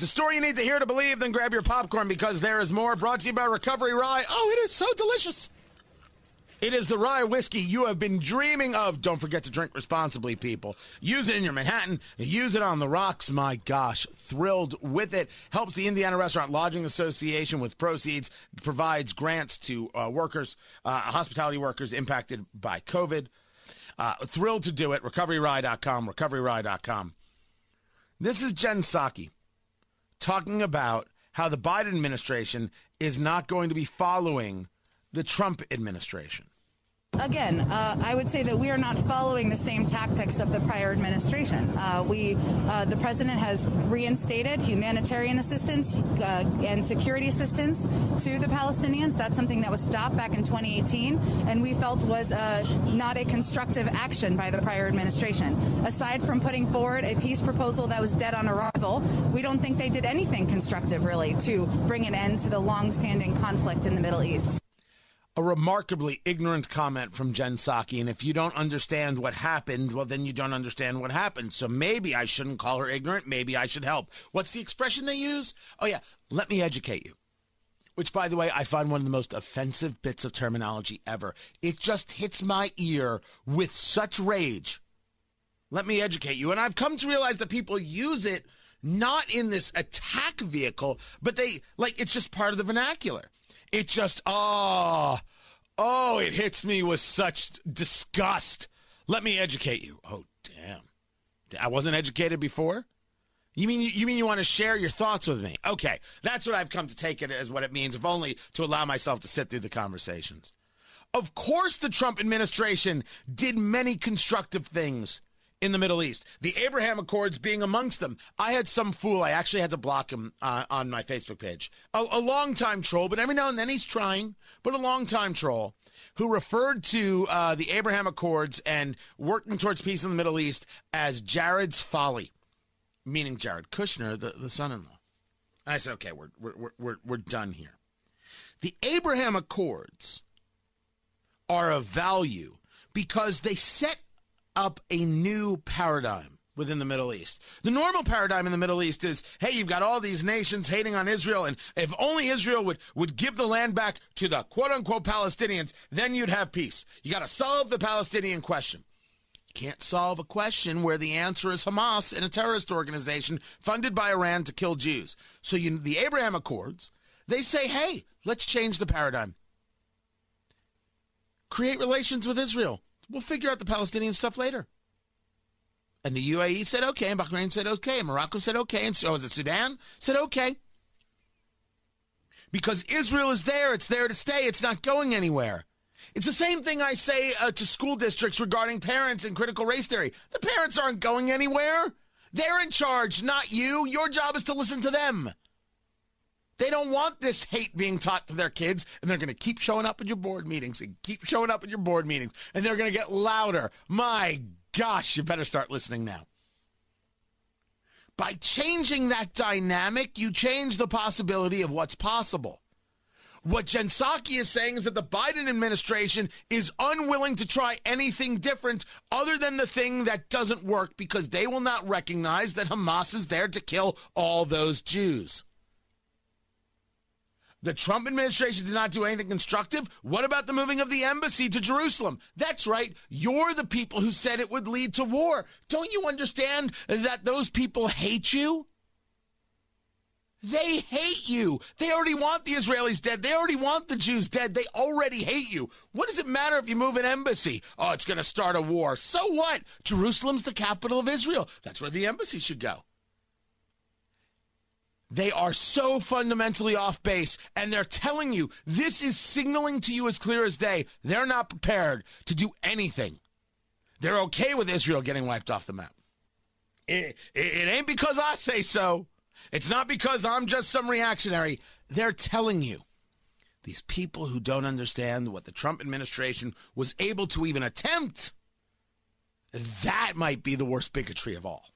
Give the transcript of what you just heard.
It's a story you need to hear to believe, then grab your popcorn because there is more. Brought to you by Recovery Rye. Oh, it is so delicious. It is the rye whiskey you have been dreaming of. Don't forget to drink responsibly, people. Use it in your Manhattan. Use it on the rocks. My gosh, thrilled with it. Helps the Indiana Restaurant Lodging Association with proceeds. Provides grants to uh, workers, uh, hospitality workers impacted by COVID. Uh, thrilled to do it. RecoveryRye.com. RecoveryRye.com. This is Jen Psaki talking about how the Biden administration is not going to be following the Trump administration. Again, uh, I would say that we are not following the same tactics of the prior administration. Uh, we, uh, the president has reinstated humanitarian assistance uh, and security assistance to the Palestinians. That's something that was stopped back in 2018, and we felt was uh, not a constructive action by the prior administration. Aside from putting forward a peace proposal that was dead on arrival, we don't think they did anything constructive really to bring an end to the long-standing conflict in the Middle East a remarkably ignorant comment from Jen Psaki. And if you don't understand what happened, well, then you don't understand what happened. So maybe I shouldn't call her ignorant. Maybe I should help. What's the expression they use? Oh, yeah, let me educate you. Which, by the way, I find one of the most offensive bits of terminology ever. It just hits my ear with such rage. Let me educate you. And I've come to realize that people use it not in this attack vehicle, but they, like, it's just part of the vernacular. It just, oh, oh, it hits me with such disgust. Let me educate you. Oh, damn. I wasn't educated before? You mean you mean you want to share your thoughts with me? Okay, that's what I've come to take it as what it means, if only to allow myself to sit through the conversations. Of course, the Trump administration did many constructive things in the Middle East. The Abraham Accords being amongst them. I had some fool, I actually had to block him uh, on my Facebook page. A, a long time troll, but every now and then he's trying, but a long time troll who referred to uh, the Abraham Accords and working towards peace in the Middle East as Jared's folly, meaning Jared Kushner, the, the son in law. I said, okay, we're, we're, we're, we're done here. The Abraham Accords are of value because they set up a new paradigm within the Middle East. The normal paradigm in the Middle East is, hey, you've got all these nations hating on Israel, and if only Israel would, would give the land back to the quote unquote Palestinians, then you'd have peace. You got to solve the Palestinian question. You can't solve a question where the answer is Hamas and a terrorist organization funded by Iran to kill Jews. So you, the Abraham Accords, they say, hey, let's change the paradigm. Create relations with Israel We'll figure out the Palestinian stuff later. And the UAE said okay, and Bahrain said okay, and Morocco said okay, and so was it Sudan said okay. Because Israel is there, it's there to stay, it's not going anywhere. It's the same thing I say uh, to school districts regarding parents and critical race theory. The parents aren't going anywhere. They're in charge, not you. Your job is to listen to them. They don't want this hate being taught to their kids, and they're going to keep showing up at your board meetings and keep showing up at your board meetings, and they're going to get louder. My gosh, you better start listening now. By changing that dynamic, you change the possibility of what's possible. What Jen is saying is that the Biden administration is unwilling to try anything different other than the thing that doesn't work because they will not recognize that Hamas is there to kill all those Jews. The Trump administration did not do anything constructive. What about the moving of the embassy to Jerusalem? That's right. You're the people who said it would lead to war. Don't you understand that those people hate you? They hate you. They already want the Israelis dead. They already want the Jews dead. They already hate you. What does it matter if you move an embassy? Oh, it's going to start a war. So what? Jerusalem's the capital of Israel. That's where the embassy should go. They are so fundamentally off base, and they're telling you this is signaling to you as clear as day. They're not prepared to do anything. They're okay with Israel getting wiped off the map. It, it, it ain't because I say so. It's not because I'm just some reactionary. They're telling you. These people who don't understand what the Trump administration was able to even attempt, that might be the worst bigotry of all.